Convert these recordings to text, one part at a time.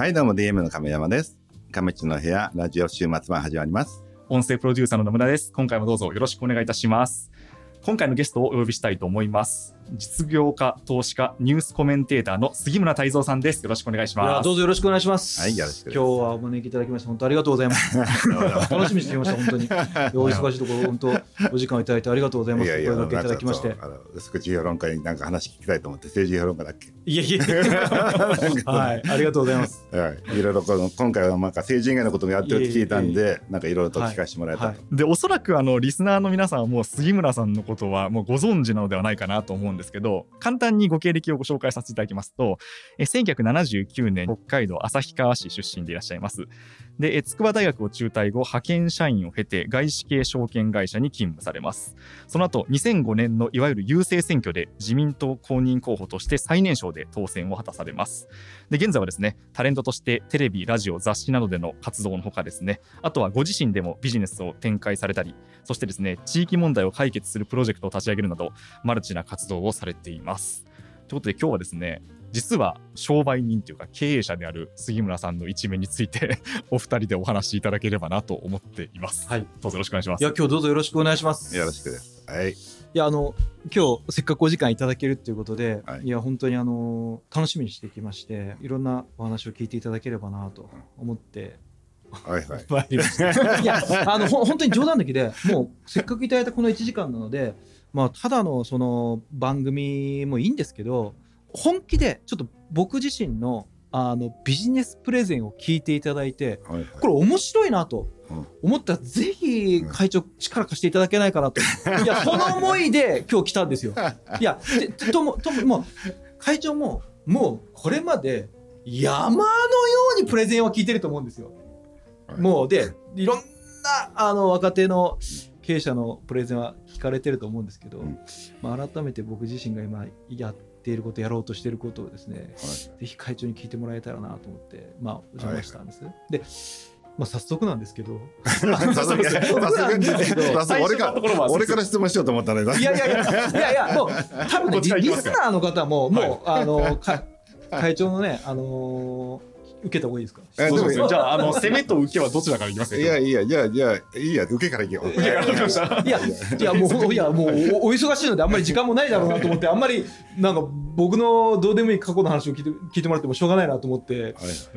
はい、どうも DM の亀山です。亀地の部屋、ラジオ週末版始まります。音声プロデューサーの野村です。今回もどうぞよろしくお願いいたします。今回のゲストをお呼びしたいと思います。実業家、投資家、ニュースコメンテーターの杉村太蔵さんです。よろしくお願いします。どうぞよろしくお願いします。はいよろしくです今日はお招きいただきまして本当ありがとうございます。楽しみにしてきました本当に。お忙しいところ本当お時間をいただいてありがとうございます。お声掛けいただきまして薄口評論家になんか話聞きたいと思って、政治評論家だっけ？いやいや はいありがとうございます。はい。いろいろこの、今回はなんか政治以外のこともやってるって聞いたんで、なんかいろいろと聞かせてもらえたはいと。で、おそらくあの、リスナーの皆さんはもう杉村さんのことはもうご存知なのではないかなと思うんですけど、簡単にご経歴をご紹介させていただきますと、え1979年、北海道旭川市出身でいらっしゃいます。で、え筑波大学を中退後、派遣社員を経て、外資系証券会社に勤務されます。その後、2005年のいわゆる郵政選挙で自民党公認候補として最年少で当選を果たされます。で、現在はですね、タレントとしてテレビ、ラジオ、雑誌などでの活動のほかですね、あとはご自身でもビジネスを展開されたり、そしてですね、地域問題を解決するプロジェクトを立ち上げるなど、マルチな活動をされています。ということで今日はですね、実は商売人というか経営者である杉村さんの一面について お二人でお話しいただければなと思っています。はい。どうぞよろしくお願いします。いや今日どうぞよろしくお願いします。よろしくです。はい。いやあの今日せっかくお時間いただけるっていうことで、はいい、や本当にあの楽しみにしてきましていろんなお話を聞いていただければなと思ってはいはい。参りました。いや、あの、本当に冗談抜きで、もう、せっかくいただいたこの1時間なので、まあ、ただの、その、番組もいいんですけど、本気で、ちょっと僕自身の、あの、ビジネスプレゼンを聞いていただいて、はいはいこれ面白いなとうん思ったら、ぜひ、会長、力貸していただけないかなと。いや、その思いで今日来たんですよ。いや、でとも、とも、もう、会長も、もう、これまで、山のようにプレゼンを聞いてると思うんですよ。はいもう、で、いろんな、あの、若手の経営者のプレゼンは聞かれてると思うんですけど、うん。まあ、改めて僕自身が今やっていること、やろうとしていることをですね、ぜひ会長に聞いてもらえたらなと思って、まあ、お邪魔したんです。で、まあ、早速なんですけど、早速、早速、そうなんですけど早速俺から、俺から質問しようと思ったね。いやいやいや、いやいや、もう、多分ね、リスナーの方も、もう、あの、か会長のね、あのー受けた方がいいですか？えそうですねじゃあ、あの、攻めと受けはどちらからいきます？かいやいや、じゃあ、じゃあ、いいや、受けからいけよう。受けからいきました。いや、いや、もう、いや、もうお、お忙しいので、あんまり時間もないだろうなと思って、あんまり、なんか、僕のどうでもいい過去の話を聞いて、聞いてもらってもしょうがないなと思って。はい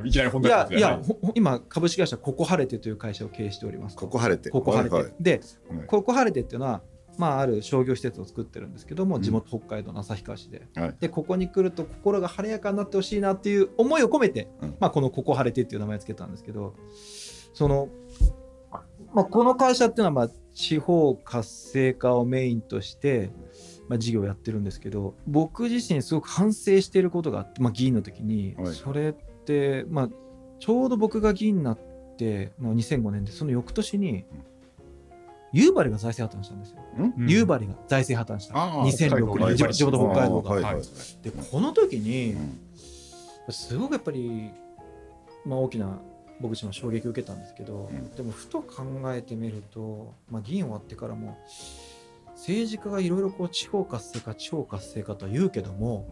いきなり本いや、題ねいや、今、株式会社ココハレテという会社を経営しております。ここ晴れて。ココハレテ。はいはいで、はいココハレテっていうのは、まあ、ある商業施設を作ってるんですけども、うん。地元北海道の旭川市で。はい。で、ここに来ると心が晴れやかになってほしいなっていう思いを込めて、うん。まあ、このココハレテっていう名前をつけたんですけど、その、まあ、この会社っていうのは、まあ、地方活性化をメインとして、まあ、事業をやってるんですけど、僕自身すごく反省していることがあって、まあ、議員の時に、はい。それって、まあ、ちょうど僕が議員になって、まあ、2005年で、その翌年に、夕張が財政破綻したんですよ。うん夕張が財政破綻した。ああ2006年、地地元北海道が。はいはいで、この時にう、んすごくやっぱり、まあ、大きな僕自身は衝撃を受けたんですけど、んでもふと考えてみると、まあ、議員終わってからも政治家がいろいろこう地方活性化地方活性化とは言うけども、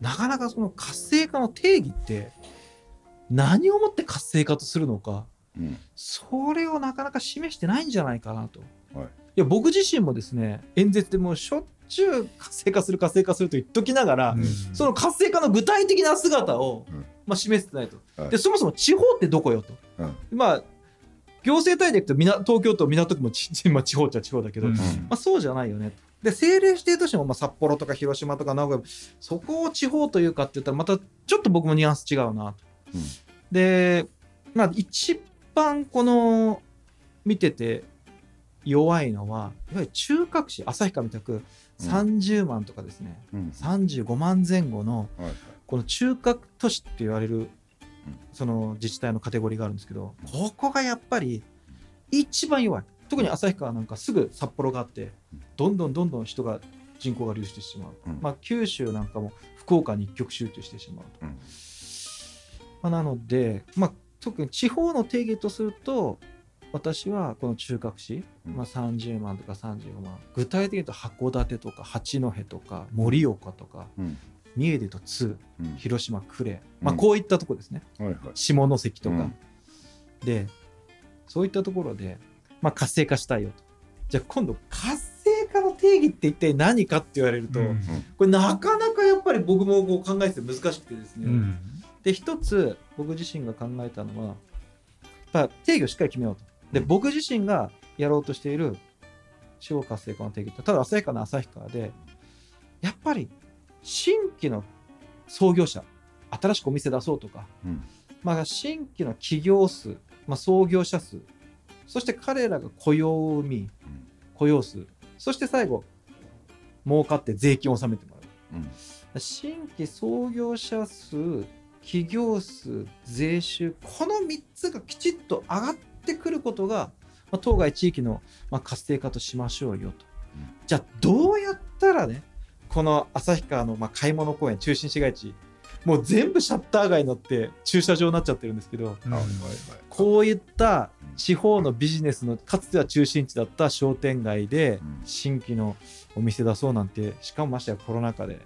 なかなかその活性化の定義って何をもって活性化とするのかうん。それをなかなか示してないんじゃないかなと。はい。いや僕自身もですね演説でもうしょっちゅう活性化する活性化すると言っときながら、その活性化の具体的な姿を、うん。まあ、示せてないと、はい。でそもそも地方ってどこよと、うん。まあ行政体でいくと東京都港区もち、まあ、地方っちゃ地方だけど、うん。まあ、そうじゃないよね。とで政令指定都市もまあ札幌とか広島とか名古屋そこを地方というかって言ったらまたちょっと僕もニュアンス違うなと。うん。で、まあ、一番この見てて弱いのはいわゆる中核市旭川みたく30万とかですね、うん。35万前後のはいこの中核都市って言われるその自治体のカテゴリーがあるんですけどここがやっぱり一番弱い。特に旭川なんかすぐ札幌があってどんどんどんどん人が人口が流出してしまう、うん。まあ、九州なんかも福岡に一極集中してしまうと、うん。まあ、なので、まあ、特に地方の定義とすると私はこの中核市、うん。まあ、30万とか35万具体的に言うと函館とか八戸とか盛岡とかうん。三重でと2うん。広島呉、まあ、うんこういったとこですね、はいはい。下関とか、うん。でそういったところで、まあ、活性化したいよと。じゃあ今度活性化の定義って一体何かって言われると、うん。これなかなかやっぱり僕もこう考えてて難しくてですね、うんで一つ僕自身が考えたのはやっぱ定義をしっかり決めようと。で僕自身がやろうとしている地方活性化の定義ってただ旭川の旭川でやっぱり新規の創業者新しくお店出そうとか、うん。まあ、新規の企業数、まあ、創業者数そして彼らが雇用を生み雇用数そして最後儲かって税金を納めてもらう。うん。新規創業者数企業数税収この3つがきちっと上がってくることが、まあ、当該地域の、まあ、活性化としましょうよと、うん。じゃあどうやったらねこの旭川の、まあ、買い物公園中心市街地もう全部シャッター街に乗って駐車場になっちゃってるんですけどこういった地方のビジネスのかつては中心地だった商店街でうん。新規のお店出そうなんてしかもましてやコロナ禍で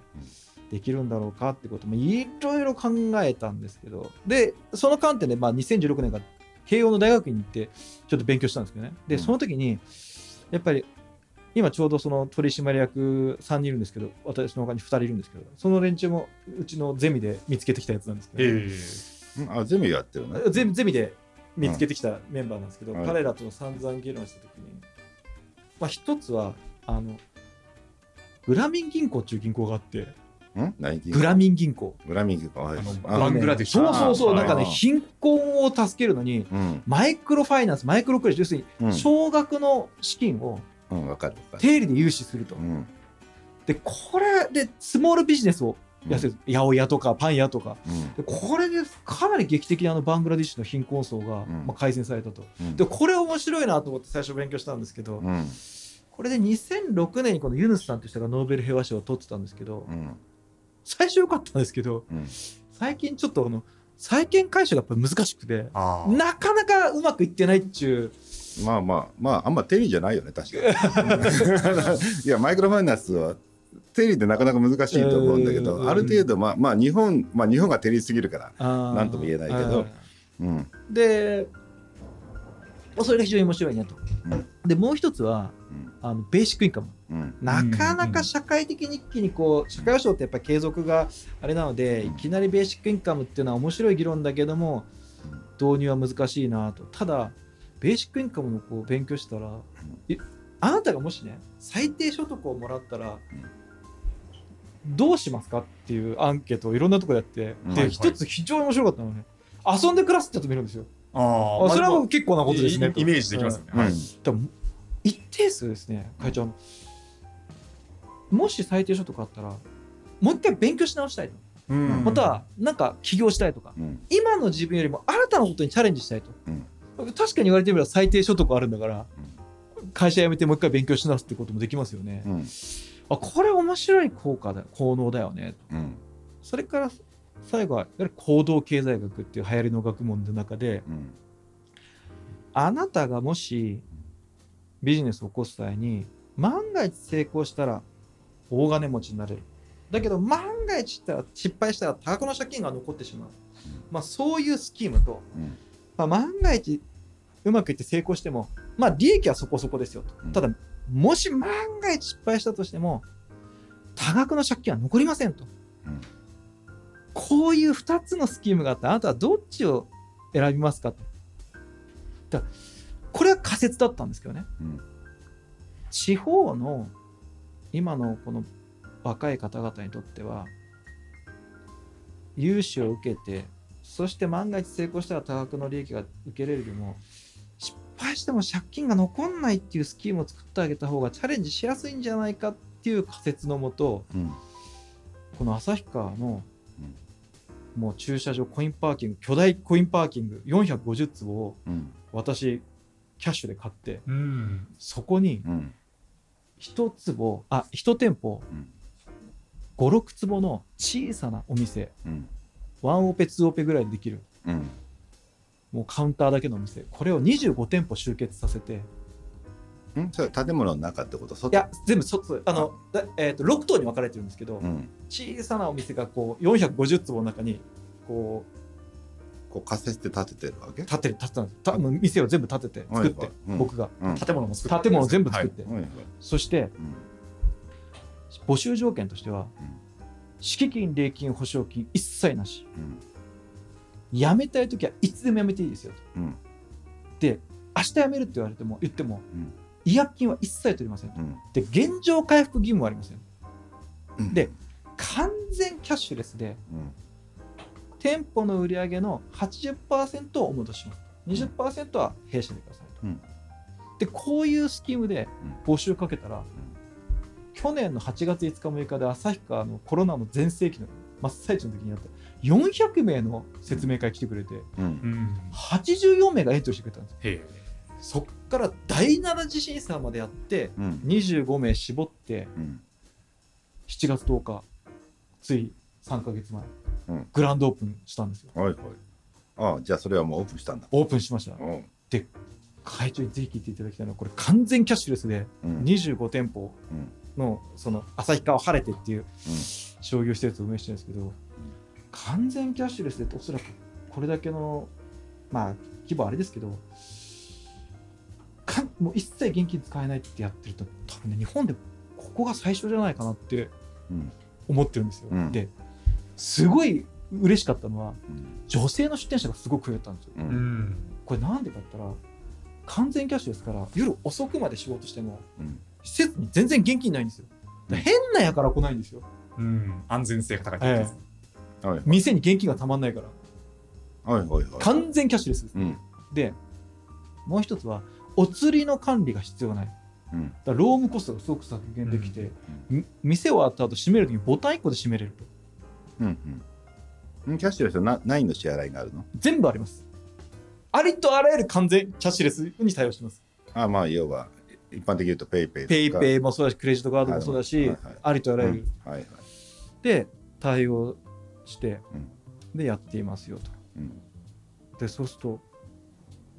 できるんだろうかってこともいろいろ考えたんですけどでその観点でまあ2016年から慶応の大学院に行ってちょっと勉強したんですけどね。でうん。その時にやっぱり今ちょうどその取締役3人いるんですけど私の他に2人いるんですけどその連中もうちのゼミで見つけてきたやつなんですけど、えうんあゼミやってるね。ゼミゼミで見つけてきたメンバーなんですけど、はい。彼らと散々議論した時に、まあ、一つはあのグラミン銀行っていう銀行があってグラミン銀行。グラミングかはいあのあバングラデシュ。そうそうそう。なんかねはい貧困を助けるのにうん。マイクロファイナンスマイクロクレジット。要するうん。に少額の資金をうんわかる。わかる定理で融資すると、うん。でこれでスモールビジネスをやってる、八百屋とかパン屋とか。うん。でこれでかなり劇的にあのバングラディッシュの貧困層が、うん。まあ、改善されたと。うん。でこれ面白いなと思って最初勉強したんですけど、うん。これで2006年にこのユヌスさんという人がノーベル平和賞を取ってたんですけど、うん最初良かったんですけどうん。最近ちょっとあの債権回収がやっぱ難しくてなかなかうまくいってないっていう。まあまあまああんま定理じゃないよね確かに。いやマイクロファイナンスは定理ってなかなか難しいと思うんだけど、うん。ある程度まあまあ日本まあ日本が定理すぎるからななんとも言えないけど。うん。で、まあそれが非常に面白いねと。うん。でもう一つはうん。あのベーシックインカム。うん。なかなか社会的に一気にこう社会保障ってやっぱり継続があれなのでうん。いきなりベーシックインカムっていうのは面白い議論だけども導入は難しいなと。ただベーシックインカムのこう勉強したらいあなたがもしね最低所得をもらったらどうしますかっていうアンケートをいろんなところでやってで一つ非常に面白かったのはね遊んで暮らすってやつもいるんですよあそれは結構なことですねイイメージできますね。うん。はい。一定数ですね会長。もし最低所得あったらもう一回勉強し直したいと。うん。またはなんか起業したいとか。うん。今の自分よりも新たなことにチャレンジしたいと、確かに言われてみれば最低所得あるんだから会社辞めてもう一回勉強し直すってこともできますよね、うん。あこれ面白い効果だ効能だよね。うん。それから最後は行動経済学っていう流行りの学問の中でうんあなたがもしビジネスを起こす際に万が一成功したら大金持ちになれる。だけど万が一失敗したら多額の借金が残ってしまう、まあ、そういうスキームと、うんまあ、万が一うまくいって成功してもまあ利益はそこそこですよと。うんただもし万が一失敗したとしても多額の借金は残りませんと、こういう2つのスキームがあってあなたはどっちを選びますか？とだこれは仮説だったんですけどね。うん。地方の今のこの若い方々にとっては融資を受けてそして万が一成功したら多額の利益が受けれるよりも失敗しても借金が残んないっていうスキームを作ってあげた方がチャレンジしやすいんじゃないかっていう仮説のもとうん。この旭川のもう駐車場コインパーキング巨大コインパーキング450坪をうん私キャッシュで買ってうんそこにうん一坪あ一店舗うん56坪の小さなお店うんワンオペツーオペぐらいでできるうん。もうカウンターだけのお店これを25店舗集結させてんそれ建物の中ってこと？外？いや全部外。あのだ、えー、と6棟に分かれてるんですけど、うん、小さなお店がこう450坪の中にここう仮設で建ててるわけ？う建てる建てたんです。た店を全部建てて作って、うん。僕が。うん。建物も作って。建物を全部作って、はいはい。そしてうん。募集条件としては、うん。敷金礼金保証金一切なし。うん。辞めたい時はいつでも辞めていいですよと。うん。で明日辞めるって言われても言っても、うん違約金は一切取りませんと。うん。で現状回復義務はありません。うん。で完全キャッシュレスでうん。店舗の売り上げの80%をお戻しします。20%は弊社でくださいと、うん。でこういうスキームで募集かけたら、去年の8月5日6日で旭川のコロナの全盛期の真っ最中の時にやった400名の説明会来てくれてうん。うん。84名がエントリーしてくれたんですよそっから第7次審査までやってうん。25名絞ってうん。7月10日つい3ヶ月前、うん。グランドオープンしたんですよ。はいはい。ああじゃあそれはもうオープンしたんだ。オープンしました。うん。会長にぜひ聞いていただきたいのはこれ完全キャッシュレスでうん。25店舗うん。のその旭川晴れてっていううん。商業施設を運営してるんですけど完全キャッシュレスでおそらくこれだけのまあ規模あれですけどかんもう一切現金使えないってやってると多分ね日本でここが最初じゃないかなってうん。思ってるんですよ、うん。ですごい嬉しかったのはうん。女性の出店者がすごく増えたんですよ。ううん。んこれなんでかって言ったら完全キャッシュですから夜遅くまで仕事してもうん。施設に全然現金ないんですよ。変なやから来ないんですよ。うん。安全性が高いですね。はいはい。店に現金がたまんないから。はいはいはい。完全キャッシュレスです。うん。でもう一つはお釣りの管理が必要がない。うん。らロームコストがすごく削減できて、み店終わった後閉めるときにボタン1個で閉めれると。うんうん。キャッシュレスはな何の支払いがあるの？全部あります。ありとあらゆる完全キャッシュレスに対応してます。あまあ要は一般的に言うと PayPay とか。ペイペイもそうだしクレジットカードもそうだし、はいはい。ありとあらゆる、うん。はいはい。で対応して、うん。でやっていますよと。うん。でそうすると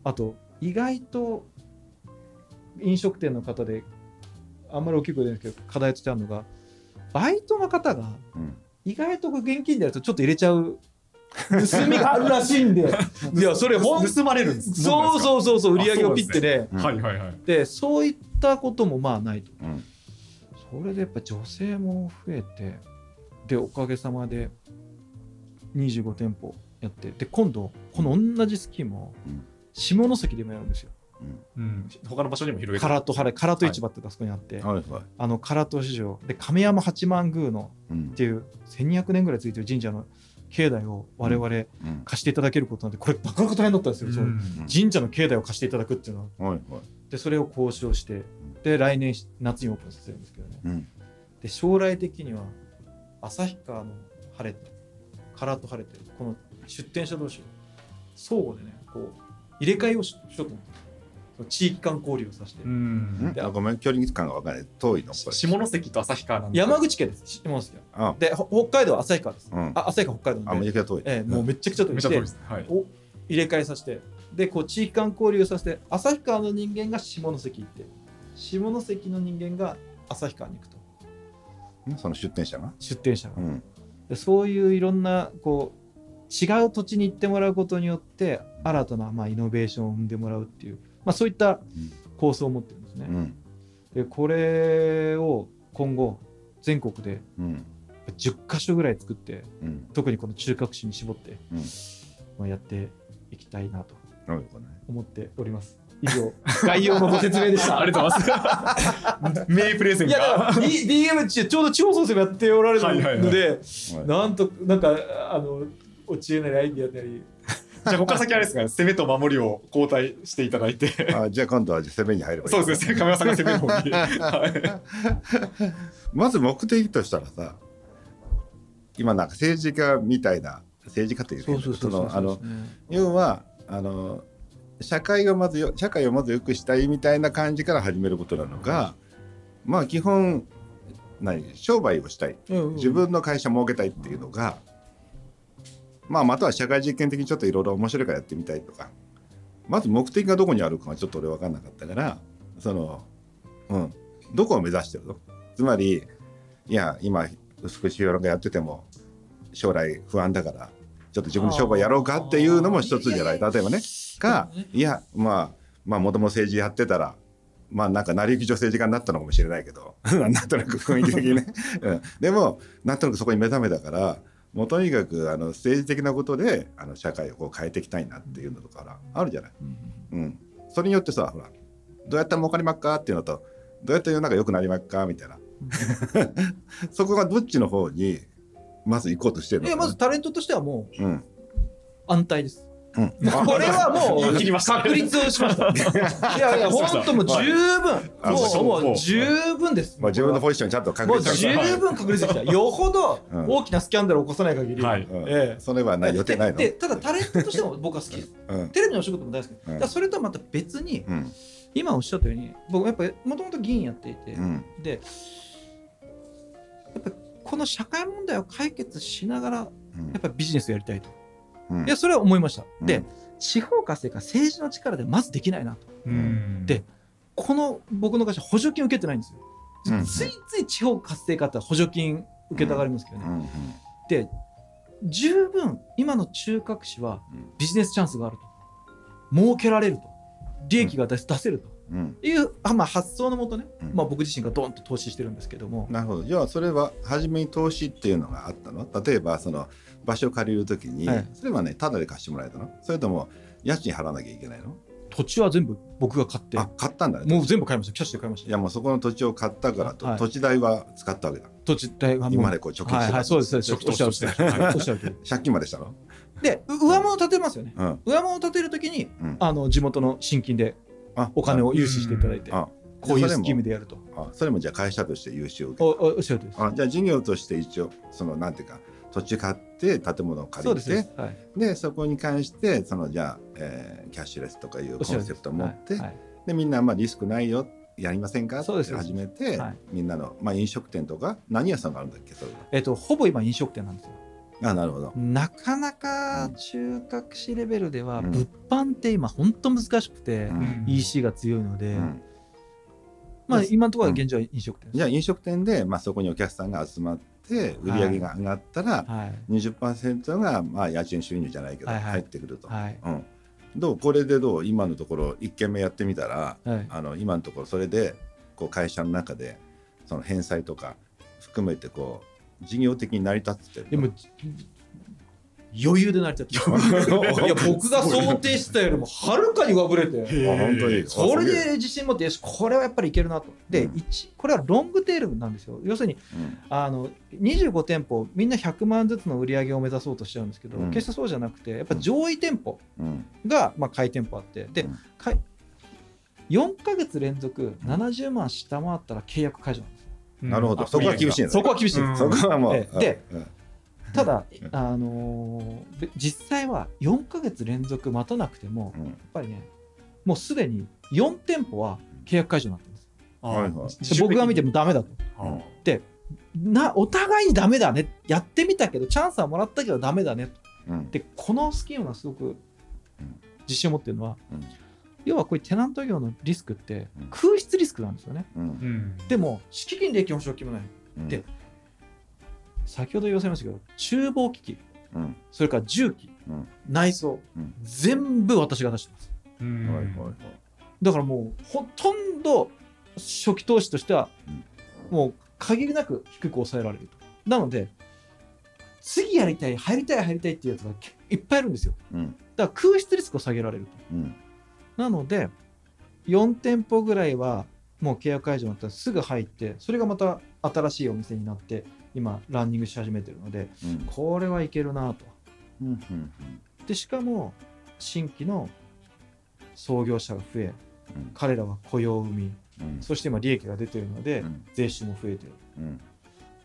あと意外と飲食店の方であんまり大きい声出ないですけど課題としてあるのがバイトの方がうん。意外と現金でやるとちょっと入れちゃう盗みがあるらしいんで。いやそれほん盗まれるんです。そうそうそうそう売り上げをピッてね。うん。はいはいはい。でそういったこともまあないと。うん。それでやっぱ女性も増えてでおかげさまで25店舗やってで今度この同じスキームをうん。下関でもやるんですようん。他の場所にも広げて。唐戸晴れ唐戸市場ってあそこにあって、はいはい。あの唐戸市場。で亀山八幡宮のうん。っていう1200年ぐらいついてる神社の境内を我々うん。貸していただけることなんでこれなかなか大変だったんですよ、うん。神社の境内を貸していただくっていうのは。はいはい。でそれを交渉してで来年夏にオープンさせるんですけどね。うん。で将来的には旭川の晴れてカラッと晴れてこの出店者同士を相互でねこう入れ替えをししようと思って地域間交流をさせて、うん。うん。あごめん距離感が分からない。遠いの下関と旭川なんで山口県です。知ってますよあ。でほ北海道は旭川です、うん。あ旭川北海道あなんで。めちゃくちゃ遠い。ええもうめっちゃくちゃ遠いめっちゃ遠いです。ねはい。お入れ替えさせて。でこう地域間交流させて旭川の人間が下関行って下関の人間が旭川に行くと。うん。その出店者が？出店者が、うん。でそういういろんなこう違う土地に行ってもらうことによって新たなまあイノベーションを生んでもらうっていう、まあ、そういった構想を持ってるんですね。うん。でこれを今後全国でうん。10箇所ぐらい作ってうん。特にこの中核市に絞って、うん。まあ、やっていきたいなと思っております。以上。概要のご説明でした。ありがとうございます。名プレゼンいやだがから D- DM 中ちょうど地方創生もやっておられるはいはいはいので、はい。なんとなんかあのお知恵なりアイディアなりじゃあここから先あれですか攻めと守りを交代していただいて。あじゃあ今度は攻めに入ればいいそうですね。亀山さんが攻める方に。はい。まず目的としたらさ今なんか政治家みたいな政治家っていうかそのあの要はあの社会をまずよ社会をまず良くしたいみたいな感じから始めることなのか、まあ基本何商売をしたい。自分の会社儲けたいっていうのが、まあまたは社会実験的にちょっといろいろ面白いからやってみたいとか。まず目的がどこにあるかがちょっと俺分かんなかったから。そのうん、どこを目指してるの？つまりいや今薄く評論家やってても将来不安だからちょっと自分で商売やろうかっていうのも一つじゃない？例えばね。かいやまあまあもともと政治やってたらまあなんか成り行き上政治家になったのかもしれないけど。なんとなく雰囲気的にね、うん、でもなんとなくそこに目覚めたからもうとにかくあの政治的なことであの社会をこう変えていきたいなっていうのとかあるじゃない、うん、それによってさほらどうやったら儲かりまっかっていうのとどうやって世の中良くなりまっかみたいな。そこがどっちの方にまず行こうとしてるのか、まずタレントとしてはもう、うん、安泰ですうん、これはもう確立をしました。いやいや、本当もう十分、もうもう十分です。まあ自分のポジションちゃんと確立。しもう十分確立できた。よほど大きなスキャンダルを起こさない限り、ええ、それはない予定ないの？で、ただタレントとしても僕は好きです。テレビのお仕事も大好き。だそれとはまた別に、今おっしゃったように、僕やっぱりもともと議員やっていて、で、やっぱこの社会問題を解決しながら、やっぱりビジネスをやりたいと。いやそれは思いました。で地方活性化政治の力でまずできないなと。でこの僕の会社補助金受けてないんですよ。ついつい地方活性化って補助金受けたがりますけどね。で十分今の中核市はビジネスチャンスがあると儲けられると利益が出せると。いう、あまあ、発想のもとね、まあ、僕自身がドンと投資してるんですけども。なるほど。じゃあそれは初めに投資っていうのがあったの？例えばその場所を借りるときに、はい、それはねただで貸してもらえたの？それとも家賃払わなきゃいけないの？土地は全部僕が買って。あ買ったんだね。もう全部買いました。キャッシュで買いました。いやもうそこの土地を買ったからと、はい、土地代は使ったわけだ。土地代は今までこう貯金してた、はい、はい、そうですそうです。おっしゃる 借金までしたの？で上物を建てますよね、うん、上物を建てるときに、うん、あの地元の新金でお金を融資していただいて、こういうスキームでやると。あそれもじゃあ会社として融資を受けおおっしゃるとあじゃあ事業として一応そのなんていうか土地買って建物を借りて。そ,、はい、でそこに関してそのじゃあ、えー、キャッシュレスとかいうコンセプトを持って、はいはい、でみんなまあリスクないよやりませんか？って始めて、はい、みんなの、まあ、飲食店とか何屋さんがあるんだっけそれえっ、とほぼ今飲食店なんですよあなるほど。なかなか中核市レベルでは物販って今本当難しくて、うん、EC が強いので、うん、まあ今のところは現状は飲食店、じゃあ飲食店で、まあ、そこにお客さんが集まって売り上げが上がったら、はい、20%が、まあ、家賃収入じゃないけど、入ってくると。はい。うん、どうこれでどう今のところ1軒目やってみたら、はい、あの今のところそれでこう会社の中でその返済とか含めてこう事業的に成り立ってでも余裕で成り立って いや僕が想定したよりもはるかに上振れて。本当に。それで自信持ってよしこれはやっぱりいけるなと。で、うん、これはロングテールなんですよ。要するに、うん、あの25店舗みんな100万ずつの売り上げを目指そうとしちゃうんですけど、うん、決してそうじゃなくてやっぱ上位店舗が、まあ、買い店舗あって。で、うん、4か月連続70万下回ったら契約解除なんですなるほど、そこは厳しいんそこは厳しい、そこはもう。で、ただ、あの実際は4か月連続待たなくても、やっぱりね、もうすでに4店舗は契約解除になってます。はいはい、僕が見てもだめだと。でなお互いにだめだね。やってみたけどチャンスはもらったけどだめだね。と、うん、でこのスキームがすごく自信を持ってるのは、うん、要はこういうテナント業のリスクって空室リスクなんですよね、うん、でも敷金礼金保証金もない、うん、で先ほど言わせましたけど厨房機器、うん、それから重機、内装、全部私が出してます、だからもうほとんど初期投資としてはもう限りなく低く抑えられると。なので次やりたい入りたい入りたいっていうやつがいっぱいいるんですよ、だから空室リスクを下げられると、なので4店舗ぐらいはもう契約解除になったらすぐ入ってそれがまた新しいお店になって今ランニングし始めてるので、うん、これはいけるなと。うんうんうん、でしかも新規の創業者が増え、うん、彼らは雇用を生み、うん、そして今利益が出てるので、税収も増えてる、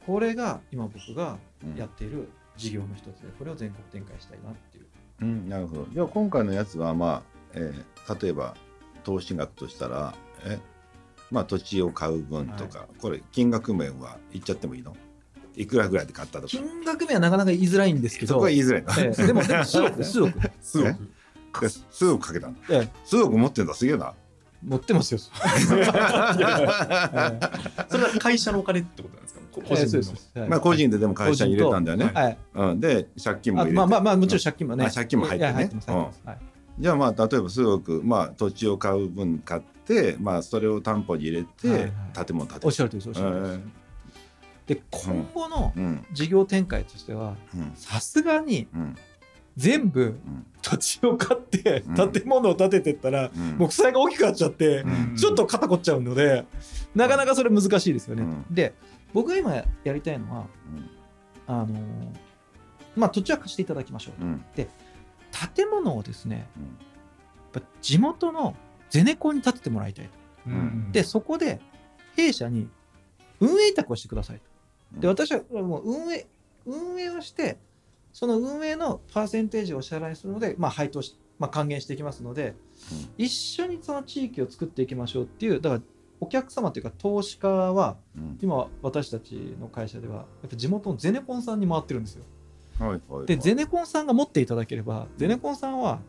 これが今僕がやっている事業の一つでこれを全国展開したいなっていう。うん、なるほど。じゃあ今回のやつはまあえー、例えば投資額としたらえまあ土地を買う分とか、はい、これ金額面は言っちゃってもいいの？いくらぐらいで買ったとか。金額面はなかなか言いづらいんですけど。そこは言いづらいな、えー、でもでも数億数億数億数億かけたの、えー、数億持ってんだ。すげえな。持ってますよ。それは会社のお金ってことなんですか？個人の、はい。まあ個人ででも会社に入れたんだよね。はい。うん、で借金もあ入れて。まあまあまあもちろん借金もね。あ借金も入ってね。いや入じゃあまあ例えば数億、まあ、土地を買う分買って、まあ、それを担保に入れて、はいはい。建物建ておっしゃるとりです。おっしゃるとりです。で今後のうん。事業展開としてはうん。さすがにうん。全部うん。土地を買ってうん。建物を建ててったらうん。もう負債が大きくなっちゃってうん。ちょっと肩凝っちゃうのでなかなかそれ難しいですよね。うん。で僕が今やりたいのはあのーまあ土地は貸していただきましょううん建物をですねうんやっぱ地元のゼネコンに建ててもらいたいと。うんでそこで弊社に運営委託をしてくださいと。でうん私はもう運営運営をしてその運営のパーセンテージをお支払いするので、まあ、配当し、まあ、還元していきますので一緒にその地域を作っていきましょうっていうだからお客様というか投資家はうん今私たちの会社ではやっぱ地元のゼネコンさんに回ってるんですよ。はいはいはい。でゼネコンさんが持っていただければゼネコンさんは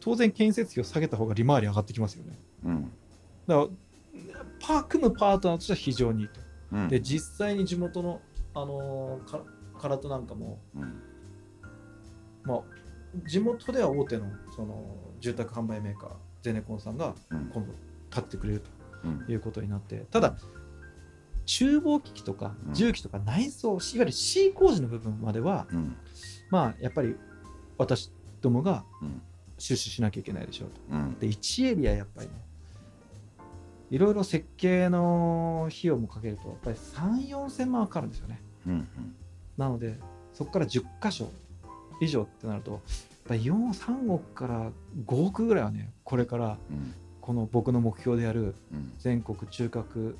当然建設費を下げた方が利回り上がってきますよね。うん。だからパー組むパートナーとしては非常にいいと。うん。で実際に地元の、あのーか空手なんかも、うん。まあ、地元では大手のその住宅販売メーカーゼネコンさんがうん。今度立ってくれるうん。ということになって。ただ厨房機器とかうん。重機とか内装、いわゆる C 工事の部分まではうん。まあやっぱり私どもがうん。出資しなきゃいけないでしょうと。うん。で1エリアやっぱりねいろいろ設計の費用もかけるとやっぱり3 4千万かかるんですよね。うんなのでそこから10箇所以上ってなるとやっぱり4 3億から5億ぐらいはねこれからうん。この僕の目標であるうん。全国中核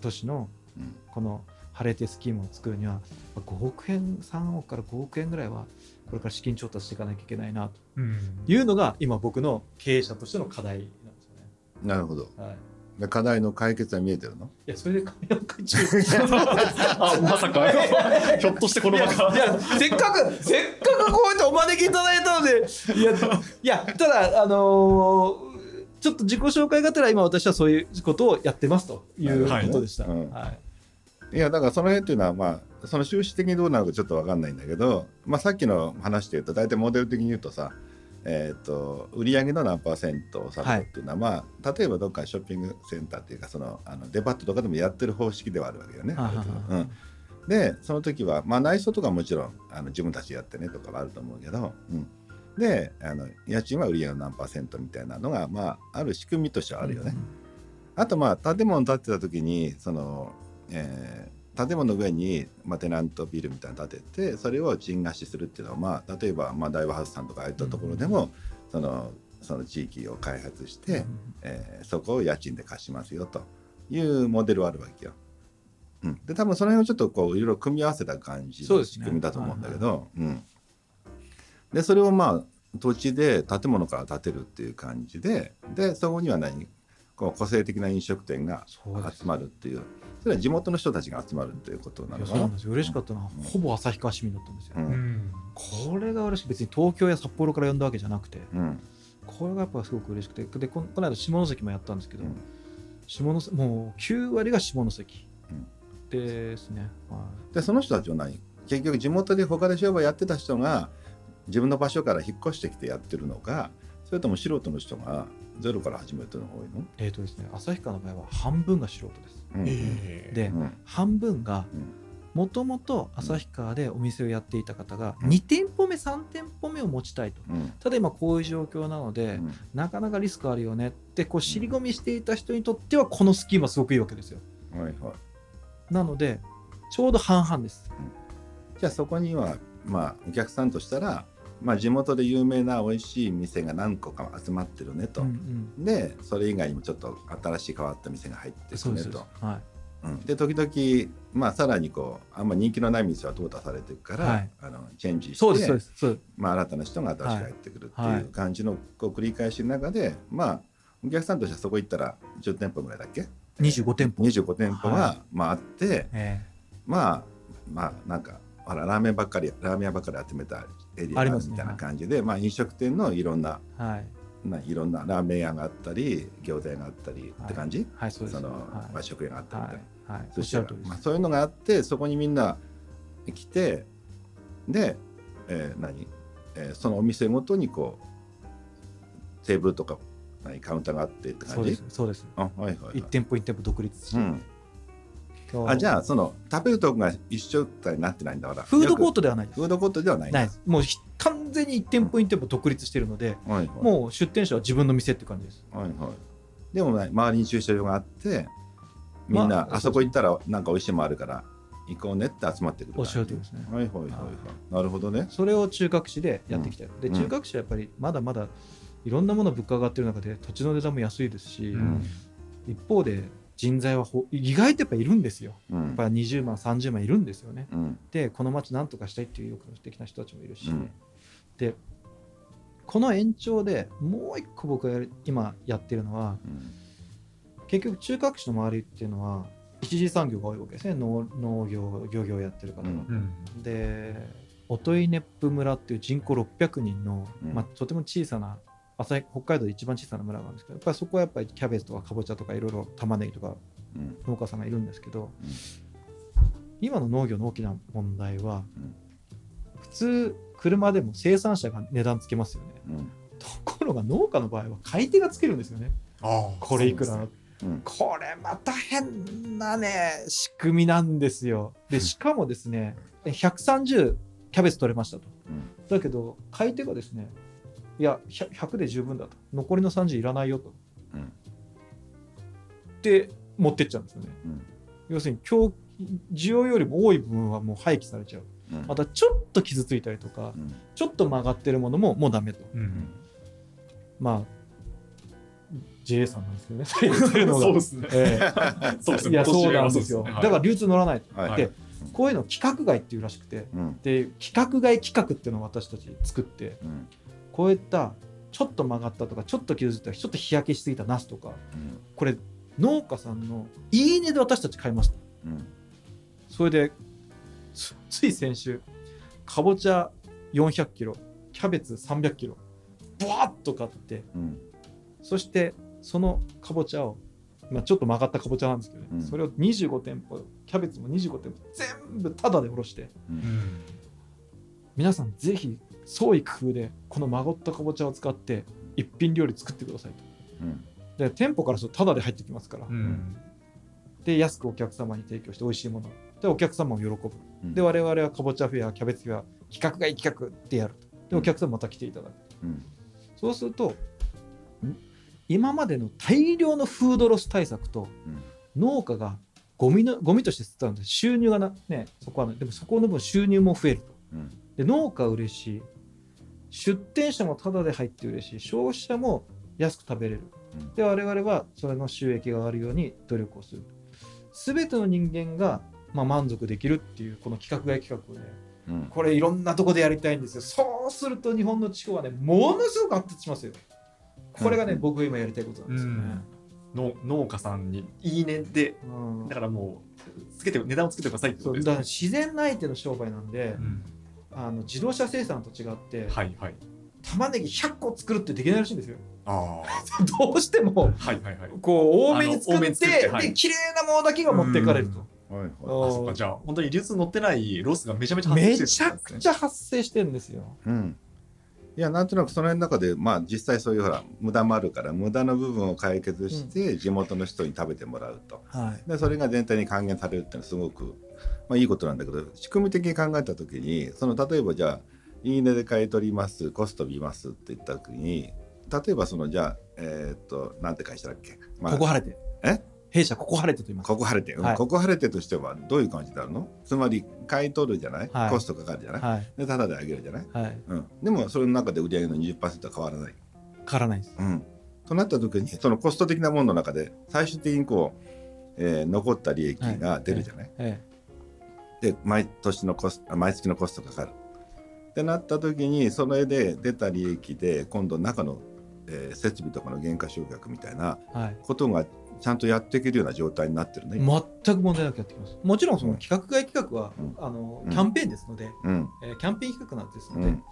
都市のうん。この晴れてスキームを作るには5億円3億から5億円ぐらいはこれから資金調達していかなきゃいけないなと。うん。いうのが今僕の経営者としての課題なんですよね。なるほど。はい。で課題の解決は見えてるの？いや、それで神山会長。あまさか。ひょっとしてこの場からいや、せっかく、せっかくこうやってお招きいただいたので、いや、いや、ただ、あのーちょっと自己紹介がてら今私はそういうことをやってますということでした。はいうんはい。いやだからその辺っていうのはまあその収支的にどうなるかちょっと分かんないんだけど、まあ、さっきの話で言うと大体モデル的に言うとさ、えー、と売上の何パーセントを下げるっていうのは、まあ、例えばどっかショッピングセンターっていうかそのあのデパートとかでもやってる方式ではあるわけよね。はははうん、でその時は、まあ、内装とかもちろんあの自分たちでやってねとかはあると思うけど、うん、であの家賃は売上の何パーセントみたいなのが、まあ、ある仕組みとしてはあるよね。あとまあ建物建てた時にその、えー建物の上に、まあ、テナントビルみたいなの建ててそれを賃貸しするっていうのは、まあ、例えば、まあ、大和ハウスさんとかああいったところでも、そのその地域を開発して、えーそこを家賃で貸しますよというモデルはあるわけよ。うん、で多分その辺をちょっとこういろいろ組み合わせた感じの仕組みだと思うんだけど、うん、でそれをまあ土地で建物から建てるっていう感じででそこには何こう個性的な飲食店が集まるっていう。それは地元の人たちが集まるっていうことないのかな。やそうなんですよ。嬉しかったのは、うん。ほぼ旭川市民だったんですよ、うん。うんこれが嬉しく別に東京や札幌から呼んだわけじゃなくてうん。これがやっぱすごく嬉しくて。でここの間下関もやったんですけど、うん。下関もう9割が下関うん。ですね、はでその人たちは何？結局地元で他で商売やってた人が自分の場所から引っ越してきてやってるのかそれとも素人の人がゼロから始めてるのが多いの、い、えーとですね旭川の場合は半分が素人です。うんえでうん。半分がうん。もともと旭川でお店をやっていた方がうん。2店舗目3店舗目を持ちたいと。うん。ただ今こういう状況なので、うん。なかなかリスクあるよねってこう尻込みしていた人にとってはこのスキームはすごくいいわけですよ。はいはい。なのでちょうど半々です。じゃあそこにはまあお客さんとしたら、まあ、地元で有名な美味しい店が何個か集まってるねと、うんうん。でそれ以外にもちょっと新しい変わった店が入ってくねと。はうん。で時々、まあ、さらにこうあんま人気のない店は淘汰されていくから、はい。あのチェンジい、してまあ、新たな人が新しく入ってくるってはいう感じのこう繰り返しの中で、まあお客さんとしてはそこ行ったら10店舗ぐらいだっけ？25店舗、25店舗ははまああって、えまあまあなんかほらラーメンばっかりラーメン屋ばっかり集めたエリアありますねみたいな感じで、まあ、飲食店のいろんなえはい。ないろんなラーメン屋があったり餃子屋があったりって感じ、はい。そうです。その、はい。和食屋があったりみたいな、はい。そしたらまあ、そういうのがあってそこにみんな来てで、えー何、えーそのお店ごとにこうテーブルとか何？カウンターがあってってそうで感じす。そうです。あはいはい、はい。一店舗一店舗独立して、うん、あじゃあその食べるとこが一緒になってないんだからフードコートトではないフードコートではないないもうひ完全に一店舗一店舗独立してるので、はいはい、もう出店者は自分の店って感じです。はいはい。でもね周りに駐車場があってみんな、まああそこ行ったらなんか美味しいもんあるから行こうねって集まってくる。おっしゃるとりですね。はいはいはいはい。なるほどね。それを中核市でやっていきたい、でうん。中核市はやっぱりまだまだいろんなもの物価上がってる中で土地の値段も安いですし、うん。一方で人材はほ意外とやっぱいるんですよ。うん。やっぱり20万30万いるんですよね。うん。でこの町なんとかしたいっていう意欲的な人たちもいるし、うん。でこの延長でもう一個僕がやる今やってるのはうん。結局中核市の周りっていうのは一次産業が多いわけですね。農農業漁業やってる方は、うん。うん。で音威熱風村っていう人口600人の、うん。まあ、とても小さな朝北海道で一番小さな村があるんですけどやっぱりそこはやっぱりキャベツとかかぼちゃとかいろいろ玉ねぎとかうん。農家さんがいるんですけど、うん。今の農業の大きな問題は、うん。普通車でも生産者が値段つけますよね。うん。ところが農家の場合は買い手がつけるんですよね。これいくら、ね。うん。これまた変なね仕組みなんですよ。でしかもですね 130キャベツ取れましたと。うん。だけど買い手がですねいや 100, 100で十分だと。残りの30いらないよと。うん。で持ってっちゃうんですよね。うん。要するに供需要よりも多い部分はもう廃棄されちゃう。うん。またちょっと傷ついたりとかうん。ちょっと曲がってるものももうダメと。うん。まあ JA さんなんですけどねそうですねえ そうですね。えいやそうなんですよ。はい。だから流通乗らない。とはい。でこういうの規格外っていうらしくて。うん。で規格外規格っていうのを私たち作って。うんこういったちょっと曲がったとかちょっと傷ついたちょっと日焼けしすぎたナスとかうん。これ農家さんのいいねで私たち買いました。うん。それでつつい先週かぼちゃ400キロキャベツ300キロブワッと買ってうん。そしてそのかぼちゃを、まあ、ちょっと曲がったかぼちゃなんですけどね、うん。それを25店舗キャベツも25店舗全部タダで下ろしてうん。皆さんぜひ創意工夫でこの曲がったかぼちゃを使って一品料理作ってくださいと。うん。で店舗からするとタダで入ってきますから、うん。で安くお客様に提供して美味しいもの。でお客様も喜ぶ。うん。で我々はかぼちゃフェアキャベツフェア規格外企画ってやると。でお客さんまた来ていただく。うん。そうするとん？今までの大量のフードロス対策とうん。農家がゴミのゴミとして捨てたので収入がな、ね、そこはないでもそこの分収入も増えると。うん。で農家は嬉しい出店者もタダで入って嬉しい。消費者も安く食べれる。うん。で我々はそれの収益が上がるように努力をする。全ての人間が、まあ、満足できるっていうこの規格外企画をねうん。これいろんなとこでやりたいんですよ。そうすると日本の地方はねものすごく発達しますよ。これがね、うん。僕が今やりたいことなんですよ。ね、の農家さんに。いいねでうん。だからもうつけて値段をつけてくださいってそうことですね。だから自然相手の商売なんで、うんあの自動車生産と違って、はいはい。玉ねぎ100個作るってできないらしいんですよ。あ どうしてもあはいはいはい。こう多めに作ってってはい。で綺麗なものだけが持っていかれると。はいはい。あそっか。じゃあ本当に流通乗ってないロスがめちゃめちゃ発め生してるちゃくちゃ発生してるんですよ。うん。いやなんとなくその辺の中でまあ実際そういうほら無駄もあるから無駄の部分を解決して地元の人に食べてもらうと、はい。でそれが全体に還元されるっていうのはすごく、まあ、いいことなんだけど仕組み的に考えた時にその例えばじゃあ「いいね」で買い取りますコスト見ますって言った時に例えばそのじゃあえーっとなんて会社だっけ、まあ、ここ晴れて。え？弊社ここ晴れてと言います。ここ晴れて、うんはい。ここ晴れてとしてはどういう感じになるの？つまり買い取るじゃない、はい。コストかかるじゃない、はい。でタダであげるじゃない、はい。うん、でもそれの中で売り上げの20%は変わらない。変わらないです。うん、となった時にそのコスト的なものの中で最終的にこう、えー残った利益が出るじゃない、えで毎年のコスあ毎月のコストかかる。ってなった時にそれで出た利益で今度中の、えー設備とかの減価償却みたいなことがちゃんとやっていけるような状態になってるね。全く問題なくやってきます。もちろんそのうん。規格外企画は、うん。あのうんキャンペーンですので、うん。えーキャンペーン企画なんですので、うん。ま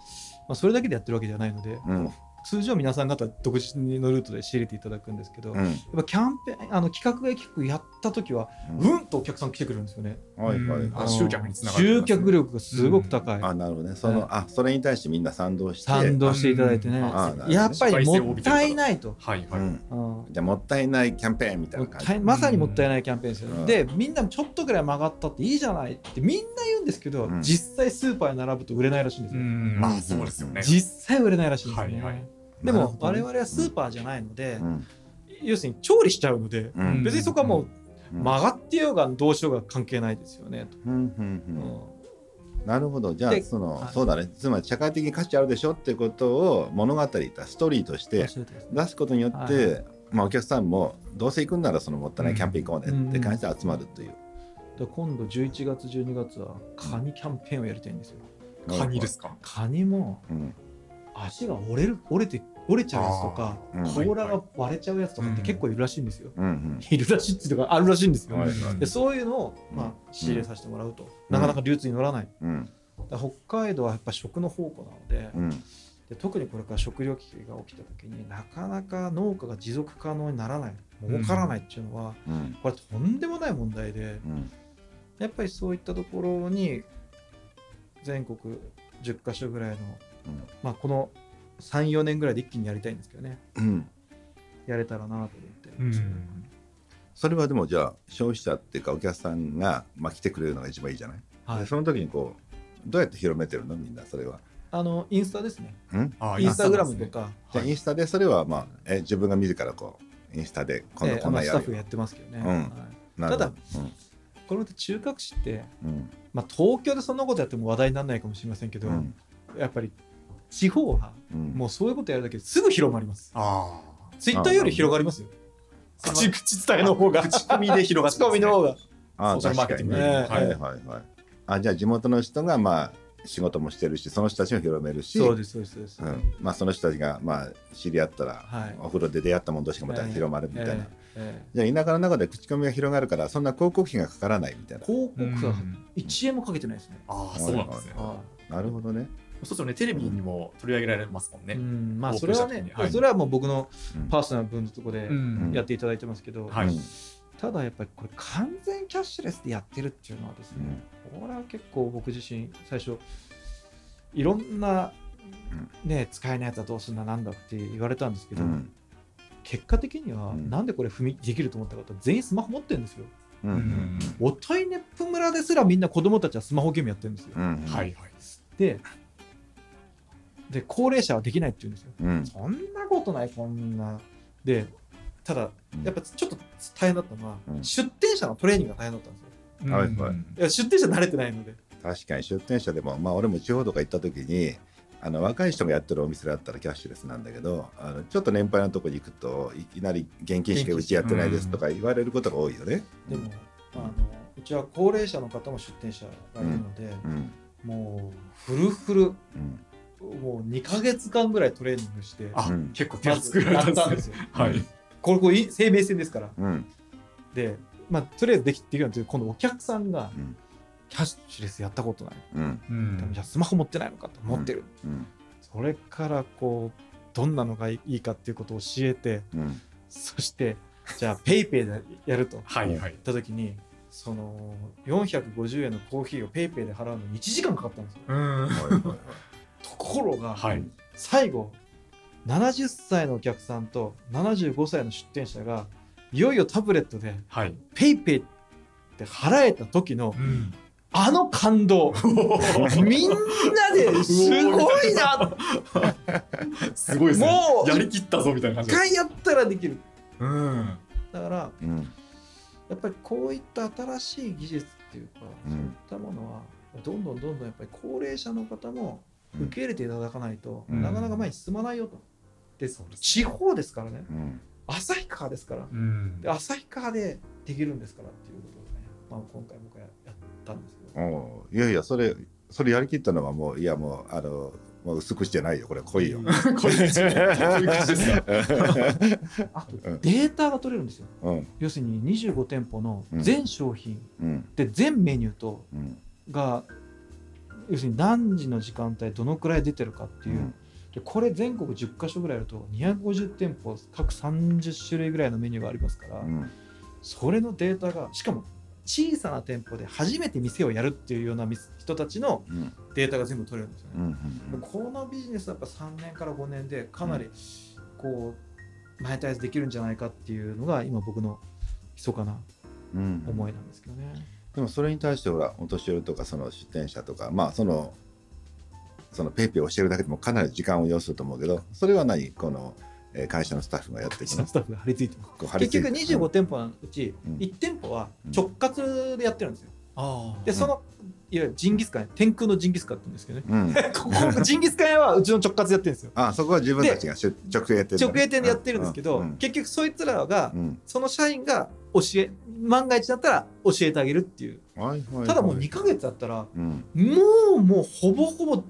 あ、それだけでやってるわけではないのでうん通常皆さん方独自のルートで仕入れていただくんですけど、うん。やっぱキャンペーンあの企画企画やった時はうん。うんとお客さん来てくれるんですよね。はいはい集客につながる。集客力がすごく高い。あなるほどね。その、あそれに対してみんな賛同して。賛同していただいてね、やっぱりもったいないと。はいはい、うん。うん。じゃあもったいないキャンペーンみたいもな感じ。まさにもったいないキャンペーンですよね、うん。でみんなちょっとぐらい曲がったっていいじゃないってみんな言うんですけど、うん。実際スーパーに並ぶと売れないらしいんですよ、うん。まあそうですよね。実際売れないらしいんですよね、はいはいでも我々はスーパーじゃないので、うん。要するに調理しちゃうので、うん。別にそこはもううん。曲がってようがどうしようが関係ないですよねと、うんうんうん。うん。なるほど。じゃあでその、はい。そうだね。つまり社会的に価値あるでしょってことを物語ストーリーとして出すことによって、まあ、お客さんもどうせ行くんならそのもったいないキャンペーン行こうねって感じで集まるという、で今度11月12月はカニキャンペーンをやりたいんですよ。カニですか？カニもうん。足が折れる折れて折れちゃうやつとか甲羅が割れちゃうやつとかって結構いるらしいんですよ、いるらしいっていうかあるらしいんですよ、でそういうのを、まあ、仕入れさせてもらうと、なかなか流通に乗らない。北海道はやっぱ食の宝庫なので,、うん。で特にこれから食料危機が起きた時になかなか農家が持続可能にならない。儲からないっていうのは、うん。これとんでもない問題でうん。やっぱりそういったところに全国10カ所ぐらいの、まあ、この34年ぐらいで一気にやりたいんですけどね。うん。やれたらなと思って、うん。それはでもじゃあ消費者っていうかお客さんが、まあ、来てくれるのが一番いいじゃない、はい、でその時にこうどうやって広めてるの？みんなそれは。あのインスタですね。うん？あインスタグラムとか、じゃあインスタでそれはまあえ自分が自らこうインスタで今度こんなんやる。よスタッフがやってますけどね、うん。はい。ただこれって中核市って、うん。まあ、東京でそんなことやっても話題にならないかもしれませんけど、うん。やっぱり地方はうん。もうそういうことやるだけですぐ広まります。あツイッターより広がりますよ。あ。口口伝えの方が。口コミで広がって口コミの方が。ああソーシャルマーケティング。ね確かにはい。はい。はいあじゃあ地元の人がまあ仕事もしてるしその人たちも広めるし。そうですそうですそうです、うん。まあ、その人たちがまあ知り合ったら、はい。お風呂で出会ったもの同士がまた広まるみたいな、ええ。えじゃあ田舎の中で口コミが広がるからそんな広告費がかからないみたいな。え広告がうん。1円もかけてないですね、ああ、そうなんですね。はなるほどね、そうするとね、テレビにも取り上げられますもんいね。うん。まあそれはねはい。それはもう僕のうん。パーソナル分のところでん。やっていただいてますけど、ただやっぱりこれ完全キャッシュレスでやってるっていうのはですね、これは結構僕自身最初いろんな、ね、使えないやつはどうすんだなんだって言われたんですけど、うん。結果的にはうん。なんでこれ踏みできると思ったかと全員スマホ持ってるんですよ。うん。うん。おといねっぷ村ですらみんな子供たちはスマホゲームやってるんですよ。うん。うん。はいはい。でで高齢者はできないって言うんですよ。うん。そんなことないこんな。でただやっぱちょっと大変だったのは、うん。出店者のトレーニングが大変だったんですよ。はいはい。いや出店者慣れてないので。確かに出店者でもまあ俺も地方とか行った時にあの若い人がやってるお店だったらキャッシュレスなんだけどあのちょっと年配のとこに行くといきなり現金しかうちやってないですとか言われることが多いよね。でも、あのうちは高齢者の方も出店者がいるので、うん。もうフルフル。うんもう2か月間ぐらいトレーニングしてあうん、結構手ま厚くずややったんですすよ。はい。これこれ生命線ですから。うん。で、まあ、とりあえずできてるんですけど今度お客さんがうん。キャッシュレスやったことない、うん。うん。じゃあスマホ持ってないのかと持ってる、うん。それからこうどんなのがいいかっていうことを教えてうん。そしてじゃあ PayPay でやると。はいはい。言っ。た時にその450円のコーヒーを PayPay で払うのに1時間かかったんですよ。うん。はいはいところが、はい。最後70歳のお客さんと75歳の出店者がいよいよタブレットではい。ペイペイって払えた時のうん。あの感動 みんなですごいなすごいですね。もうやりきったぞみたいな感一じで。回やったらできるうん。だからうんやっぱりこういった新しい技術っていうか、うんそういったものはどんどんどんどんやっぱり高齢者の方も受け入れていただかないと、うん。なかなか前に進まないよと。で地方ですからね。うん。旭川ですから。旭川でできるんですからっていうことをね、まあ、今回僕はやったんですけど。いやいやそれそれやりきったのはもういやもうあのもう薄くしてないよ。これ濃いよ。これですねこういですか。あとうん。データが取れるんですよ。うん。要するに25店舗の全商品うん。で全メニューとうん。が要するに何時の時間帯どのくらい出てるかっていう、でこれ全国10カ所ぐらいあると250店舗各30種類ぐらいのメニューがありますから、うん。それのデータがしかも小さな店舗で初めて店をやるっていうような店人たちのうん。データが全部取れるんですようんね。うん。このビジネスはやっぱ3年から5年でかなりこうマネタイズできるんじゃないかっていうのが今僕の密かなうん。思いなんですけどね。でもそれに対してほらお年寄りとかその出店者とかまあそのその PayPay をしてるだけでもかなり時間を要すると思うけどそれは何？このえー会社のスタッフがやっていくの？スタッフが張り付いて結付いて局25店舗のうちうん。1店舗は直轄でやってるんですよ。あでそのいわゆるジンギスカン天空のジンギスカンって言うんですけどね。うん、ここジンギスカン屋はうちの直轄でやってるんですよ。あそこは自分たちがし直営店直営店でやってるんですけど、うん。結局そいつらが、うん。その社員が教え万が一だったら教えてあげるっていう。はいはいはい。ただもう2ヶ月だったらうん。もうもうほぼほぼ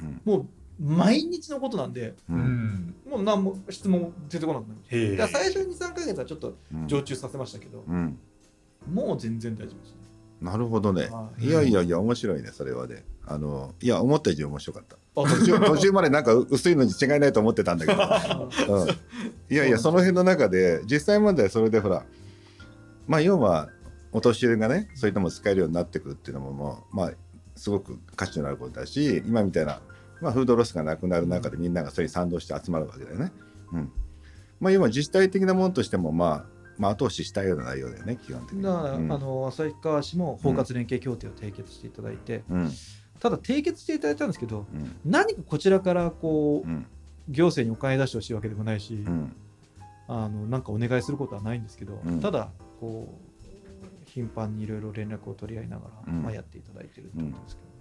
うん。もう毎日のことなんでううん。んもう何も質問出てこなくなる。最初に3ヶ月はちょっとうん。常駐させましたけど、うん。もう全然大丈夫です。ねなるほどね。はいいやいやいや面白いねそれはね。あのいや思った以上に面白かった。あ途中途中までなんか薄いのに違いないと思ってたんだけど、うん、いやいやその辺の中で実際問題それでほらまあ要はお年寄りがねそういったものを使えるようになってくるっていうのももうまあすごく価値のあることだし今みたいな、まあ、フードロスがなくなる中でみんながそれに賛同して集まるわけだよね。うん。まあ、要は自治体的なものとしても、まあ、まあ後押ししたいような内容だよね基本的に。だから、うん。あの旭川市も包括連携協定を締結していただいて、うん。ただ締結していただいたんですけどうん。何かこちらからこう、うん。行政にお金出してほしいわけでもないし、うん。あのなんかお願いすることはないんですけど、うん。ただこう頻繁にいろいろ連絡を取り合いながら、うん。まあ、やっていただいてるってことですけど。ね。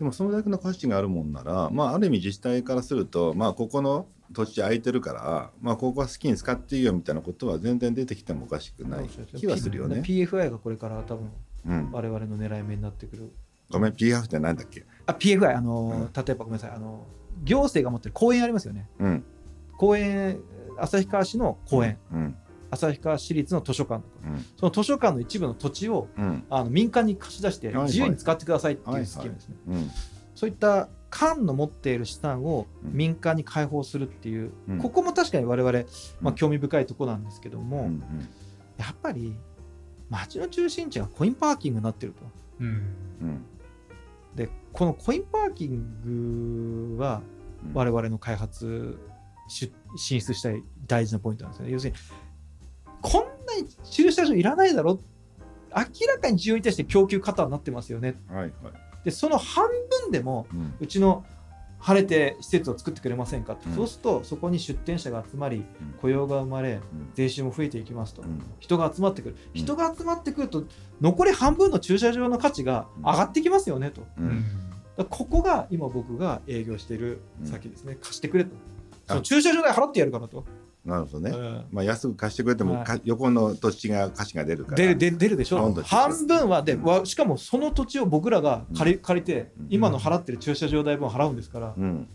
でもそれだけの価値があるもんなら、まあ、ある意味自治体からすると、まあ、ここの土地空いてるから、まあ、ここは好きに使っていいよみたいなことは全然出てきてもおかしくない気はするよね。PFI がこれから多分うん、我々の狙い目になってくる。ごめん PF ってなんだっけ、あ PFI あの、例えばごめんなさいあの行政が持ってる公園ありますよね。うん。公園旭川市の公園、うん旭川市立の図書館うん。その図書館の一部の土地をうん。あの民間に貸し出して自由に使ってくださいってはいうスキームですね。うん。そういった官の持っている資産をうん。民間に開放するっていう、うん。ここも確かに我々、まあ、うん興味深いところなんですけども、うん。やっぱり街の中心地がコインパーキングになってると。うん。うん。でこのコインパーキングはうん。我々の開発し進出したい大事なポイントなんですよね。要するにこんなに駐車場いらないだろ？明らかに需要に対して供給過多になってますよね。はいはい。でその半分でもうん。うちの晴れて施設を作ってくれませんかって、うん。そうするとそこに出店者が集まりうん。雇用が生まれうん。税収も増えていきますと、うん。人が集まってくる。人が集まってくると残り半分の駐車場の価値が上がってきますよねと、ここが今僕が営業しているうん先ですね、貸してくれと。あ。その駐車場代払ってやるからと、なるほどね、うん。まあ、安く貸してくれても、はい。か横の土地が価値が出るから。出る出るでしょ。半分はで、うん。わしかもその土地を僕らが借り借りて、うん。今の払ってる駐車場代分払うんですから、うん。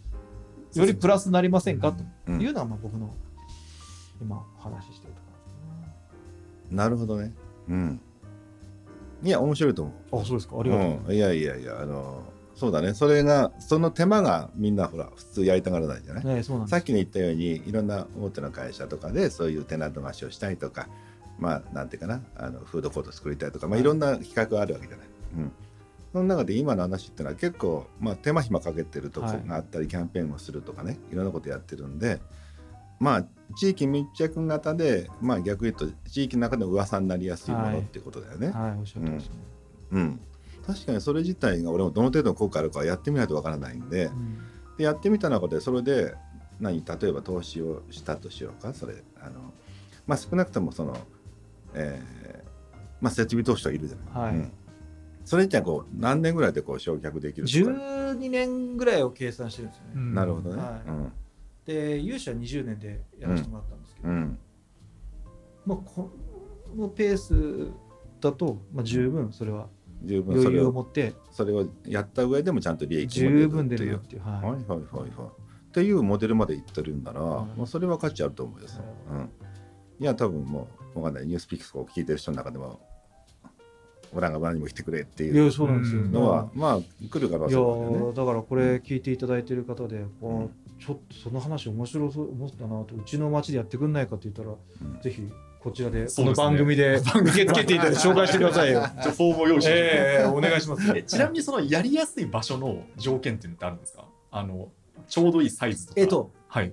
よりプラスになりませんか？とうん。いうのがまあ僕の今お話ししてるとこなるほどね。うん。いや面白いと思う。ろあそうですか。ありがとう。いやいやいやあのそうだね。それがその手間がみんなほら普通やりたがらないじゃない、ねそうなんです。さっきの言ったようにいろんな大手の会社とかでそういうテナント貸しをしたいとかまあなんていうかなあのフードコート作りたいとか、まあ、はい。いろんな企画があるわけじゃない、うん、その中で今の話っていうのは結構、まあ、手間暇かけてるとこがあったり、キャンペーンをするとかねいろんなことやってるんでまあ地域密着型で、まあ、逆に言うと地域の中で噂になりやすいもはい。のっていうことだよね。はいおっしゃってますね、うん、確かにそれ自体が俺もどの程度の効果あるかはやってみないとわからないんでうん。でやってみた中でそれで何例えば投資をしたとしようかそれあの、まあ、少なくともその、えーまあ、設備投資はいるじゃない、はい。うん。それじゃこう何年ぐらいでこう焼却できるとか。12年ぐらいを計算してるんですよね、うん。なるほどね、はい。で融資は20年でやらせてもらったんですけど、うんうん。まあ、このペースだと、まあ、十分それは十分そ余れを裕を持って。それをやった上でもちゃんと利益も出十分出るよっていう、はい。はいはいはいはい。っていうモデルまでいってるんなら、はいもうそれは価値あると思うよ。うん、いや多分もうわかんない。ニュースピックスを聞いてる人の中でも俺らが場にも来てくれっていいうのは、まあ来る可能い性もあるよね。やだからこれ聞いていただいてる方で、こうちょっとその話面白そう思ったなとうちの町でやってくんないかって言ったら、ん。ぜひこちらでこの番組で受け付けていただいて紹介してくださいよ。じゃあフォームを用意してええお願いします。えちなみにそのやりやすい場所の条件っていうのってあるんですか？あのちょうどいいサイズとか。えっとはい。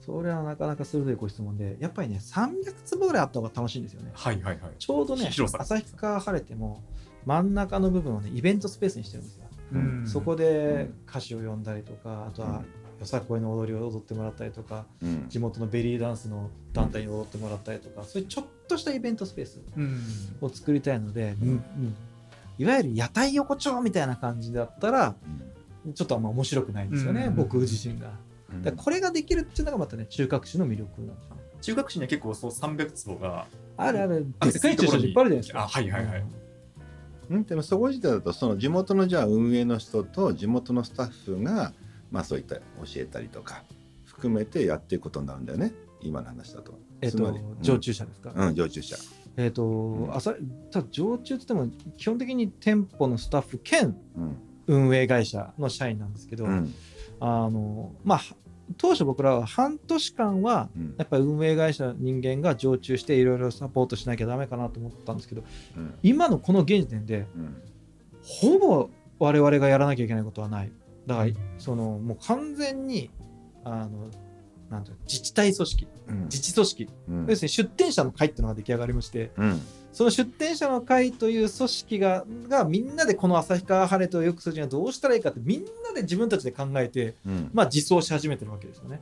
それはなかなか鋭いご質問でやっぱりね300坪ぐらいあった方が楽しいんですよね。はいはいはい。ちょうどね旭川晴れても真ん中の部分をねイベントスペースにしてるんですよ。うんそこで歌手を呼んだりとかあとはよさこいの踊りを踊ってもらったりとかうん地元のベリーダンスの団体に踊ってもらったりとかそういうちょっとしたイベントスペースうん。を作りたいので、うんうんいわゆる屋台横丁みたいな感じだったらちょっとあんま面白くないんですよね、うん僕自身が。これができるっていうのがまたね中核種の魅力なんですよね。中学士には結構そう300坪が。あるあるあでっかい駐車場いっぱいあるじゃないですか。あはいはいはいうんうん、でもそこ自体だとその地元のじゃあ運営の人と地元のスタッフが、まあ、そういった教えたりとか含めてやっていくことになるんだよね。今の話だと。えっと常駐車ですか、うん、常駐車。えっと、ん。朝ただ常駐って言っても基本的に店舗のスタッフ兼うん。運営会社の社員なんですけど、うん。あのまあ当初僕らは半年間はうん。やっぱり運営会社の人間が常駐していろいろサポートしなきゃダメかなと思ったんですけどうん。今のこの現時点でうん。ほぼ我々がやらなきゃいけないことはないだからそのもう完全にあのなんていうの自治体組織うん。自治組織。うん。要するに出店者の会っていうのが出来上がりましてうん。その出店者の会という組織ががみんなでこの旭川晴れとよくするにはどうしたらいいかってみんなで自分たちで考えて、うん。まあ、実装し始めてるわけですよね。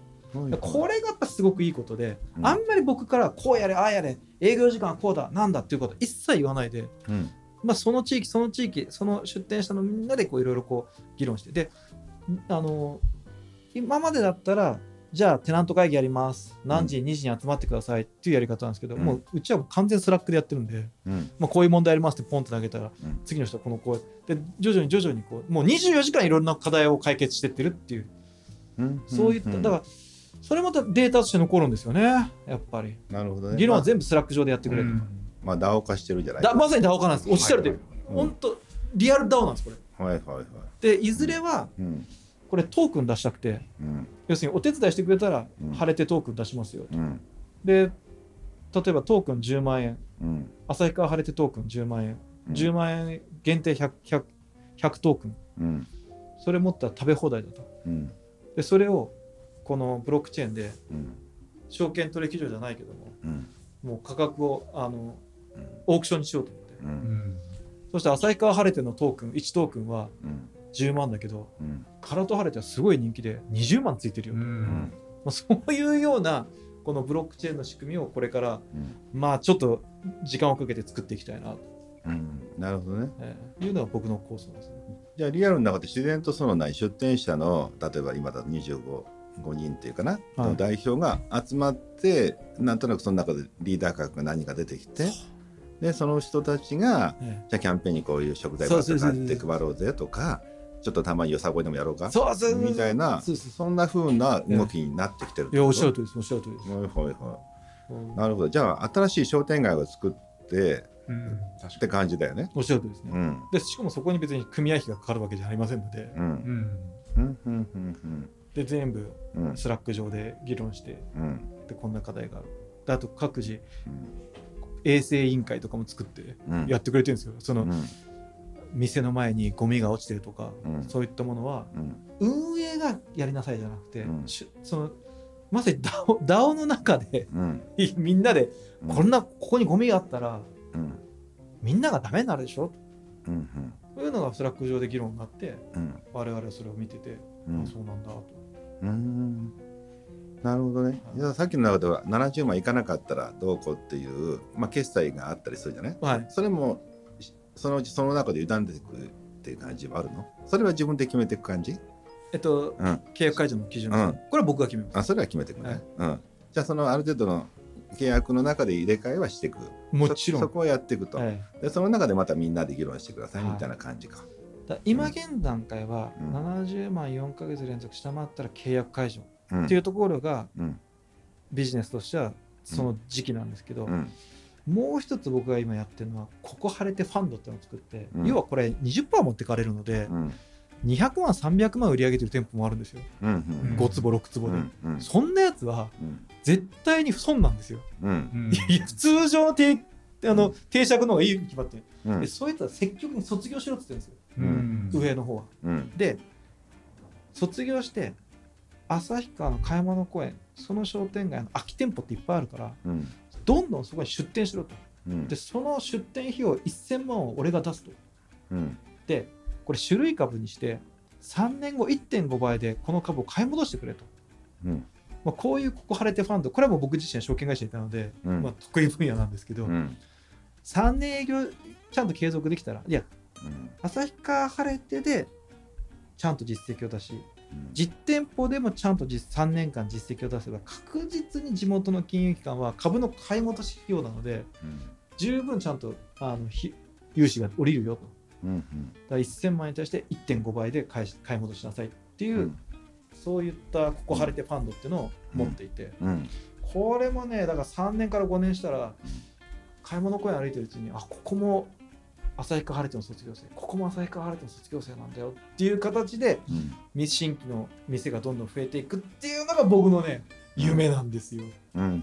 これがやっぱすごくいいことで、うん。あんまり僕からこうやれああやれ営業時間はこうだなんだっていうことは一切言わないで、うん。まあ、その地域その地域その出店者のみんなでこういろいろこう議論してであの今までだったらじゃあテナント会議やります。何時2時に集まってください。っていうやり方なんですけど、うん。もううちは完全 Slack でやってるんで、うん。まあ、こういう問題ありますってポンと投げたら、うん。次の人はこのこうで徐々に徐々にこうもう24時間いろんな課題を解決してってるっていう。うん。そういった、だからそれまたデータとして残るんですよね。やっぱり。なるほどね。議論はまあ全部 Slack 上でやってくれる、まあ、 DAO 化してるじゃないだまさに DAO 化なんです。おっしゃる通り、う。ん。本当リアル DAO なんですこれ。はいはいはい。でいずれはうんこれトークン出したくてうん。要するにお手伝いしてくれたらうん。はれてトークン出しますよ、うん。で例えばトークン10万円。うん。旭川はれてトークン10万円、うん。10万円限定 100, 100, 100トークン。うん。それ持ったら食べ放題だと。うん。でそれをこのブロックチェーンでうん。証券取引所じゃないけどもうん。もう価格をあのうん。オークションにしようと思って。そして旭川晴れてのトークン1トークンはうん10万だけどうん。カラト晴れてはすごい人気で20万ついてるよ。うん。あ、そういうようなこのブロックチェーンの仕組みをこれからうん。まあちょっと時間をかけて作っていきたいなと、うん。なるほどね。えーいうのが僕の構想ですね。じゃあリアルの中で自然とそのない出店者の例えば今だと25 5人っていうかな、はい。の代表が集まってなんとなくその中でリーダー格が何か出てきてでその人たちがえじゃあキャンペーンにこういう食材ばっかそうそうそう買って配ろうぜとかちょっとたまによさこいでもやろうか？えそうそうみたいな。そうそうそんな風な動きになってきてるいやおっしゃるととりですおっしゃるとりです。はいはいはうん。いなるほど。じゃあ新しい商店街を作ってうん。って感じだよね。おっしゃる通りですね。うん。でしかもそこに別に組合費がかかるわけじゃありませんので。で全部 Slack 上で議論してうん。でこんな課題がある。であと各自うん。衛生委員会とかも作ってうん。やってくれてるんですよ。そのうん店の前にゴミが落ちてるとか、うん。そういったものはうん。運営がやりなさいじゃなくて、そのまさに DAO, の中でうん。みんなでうん。こんなここにゴミがあったらうん。みんながダメになるでしょ？うんというのが Slack 上で議論になってうん。我々はそれを見てて、うん。あそうなんだと。うん。なるほどね。じゃあさっきの中では70万いかなかったらどうこうっていう、まあ、決済があったりするじゃない？はい、それもしそのうちその中で委ねていくっていう感じはあるの？それは自分で決めていく感じ？えっと、うん。契約解除の基準うんこれは僕が決めます。あそれは決めていくね、はいうん。じゃあそのある程度の契約の中で入れ替えはしていく。もちろん。そそこをやっていくと、はいで。その中でまたみんなで議論してくださいはいみたいな感じか。だ今現段階はうん70万4ヶ月連続下回ったら契約解除うんっていうところがうんビジネスとしてはその時期なんですけど、うんもう一つ僕が今やってるのはここ晴れてファンドっていうのを作って、うん。要はこれ20%持ってかれるので、うん。200万300万売り上げてる店舗もあるんですよ、うんうん5坪6坪で、うんうん。そんなやつはうん。絶対に損なんですよ、うん。通常の定あの定着の方がいいに決まってる、うん。でそういったら積極的に卒業しろって言ってるんですよ、うん。上の方は。うん。で卒業して旭川の買い物公園その商店街の空き店舗っていっぱいあるからうんどんどんそこに出店しろと。うん。でその出店費用1000万を俺が出すと。うん。でこれ種類株にして3年後1.5倍でこの株を買い戻してくれと、うん。まあ、こういうここ晴れてファンド。これはもう僕自身は証券会社にいたので、うん。まあ、得意分野なんですけど、うん。3年営業ちゃんと継続できたらいやうん。旭川晴れてでちゃんと実績を出しうん実店舗でもちゃんと実3年間実績を出せば確実に地元の金融機関は株の買い戻し費用なのでうん。十分ちゃんとあのひ融資が下りるよと。うんだから1000万円に対して1.5倍で買い買い戻しなさいっていう、うん。そういったここ晴れてファンドっていうのを持っていて、うん。これもねだから3年から5年したら買い物公園歩いてるうちにあここも旭川晴れての卒業生。ここも旭川晴れての卒業生なんだよっていう形でうん。新規の店がどんどん増えていくっていうのが僕のね夢なんですよ。うん。うん。うん。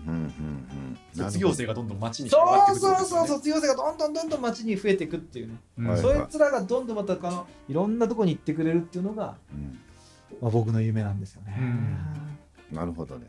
うん。卒業生がどんどん街にそ広がってうそう。そういくってことですね。卒業生がどんどんどんどん街に増えていくっていうね、うんはい。そいつらがどんどんまたあのいろんなとこに行ってくれるっていうのが、うん。まあ、僕の夢なんですよね。うん。なるほどね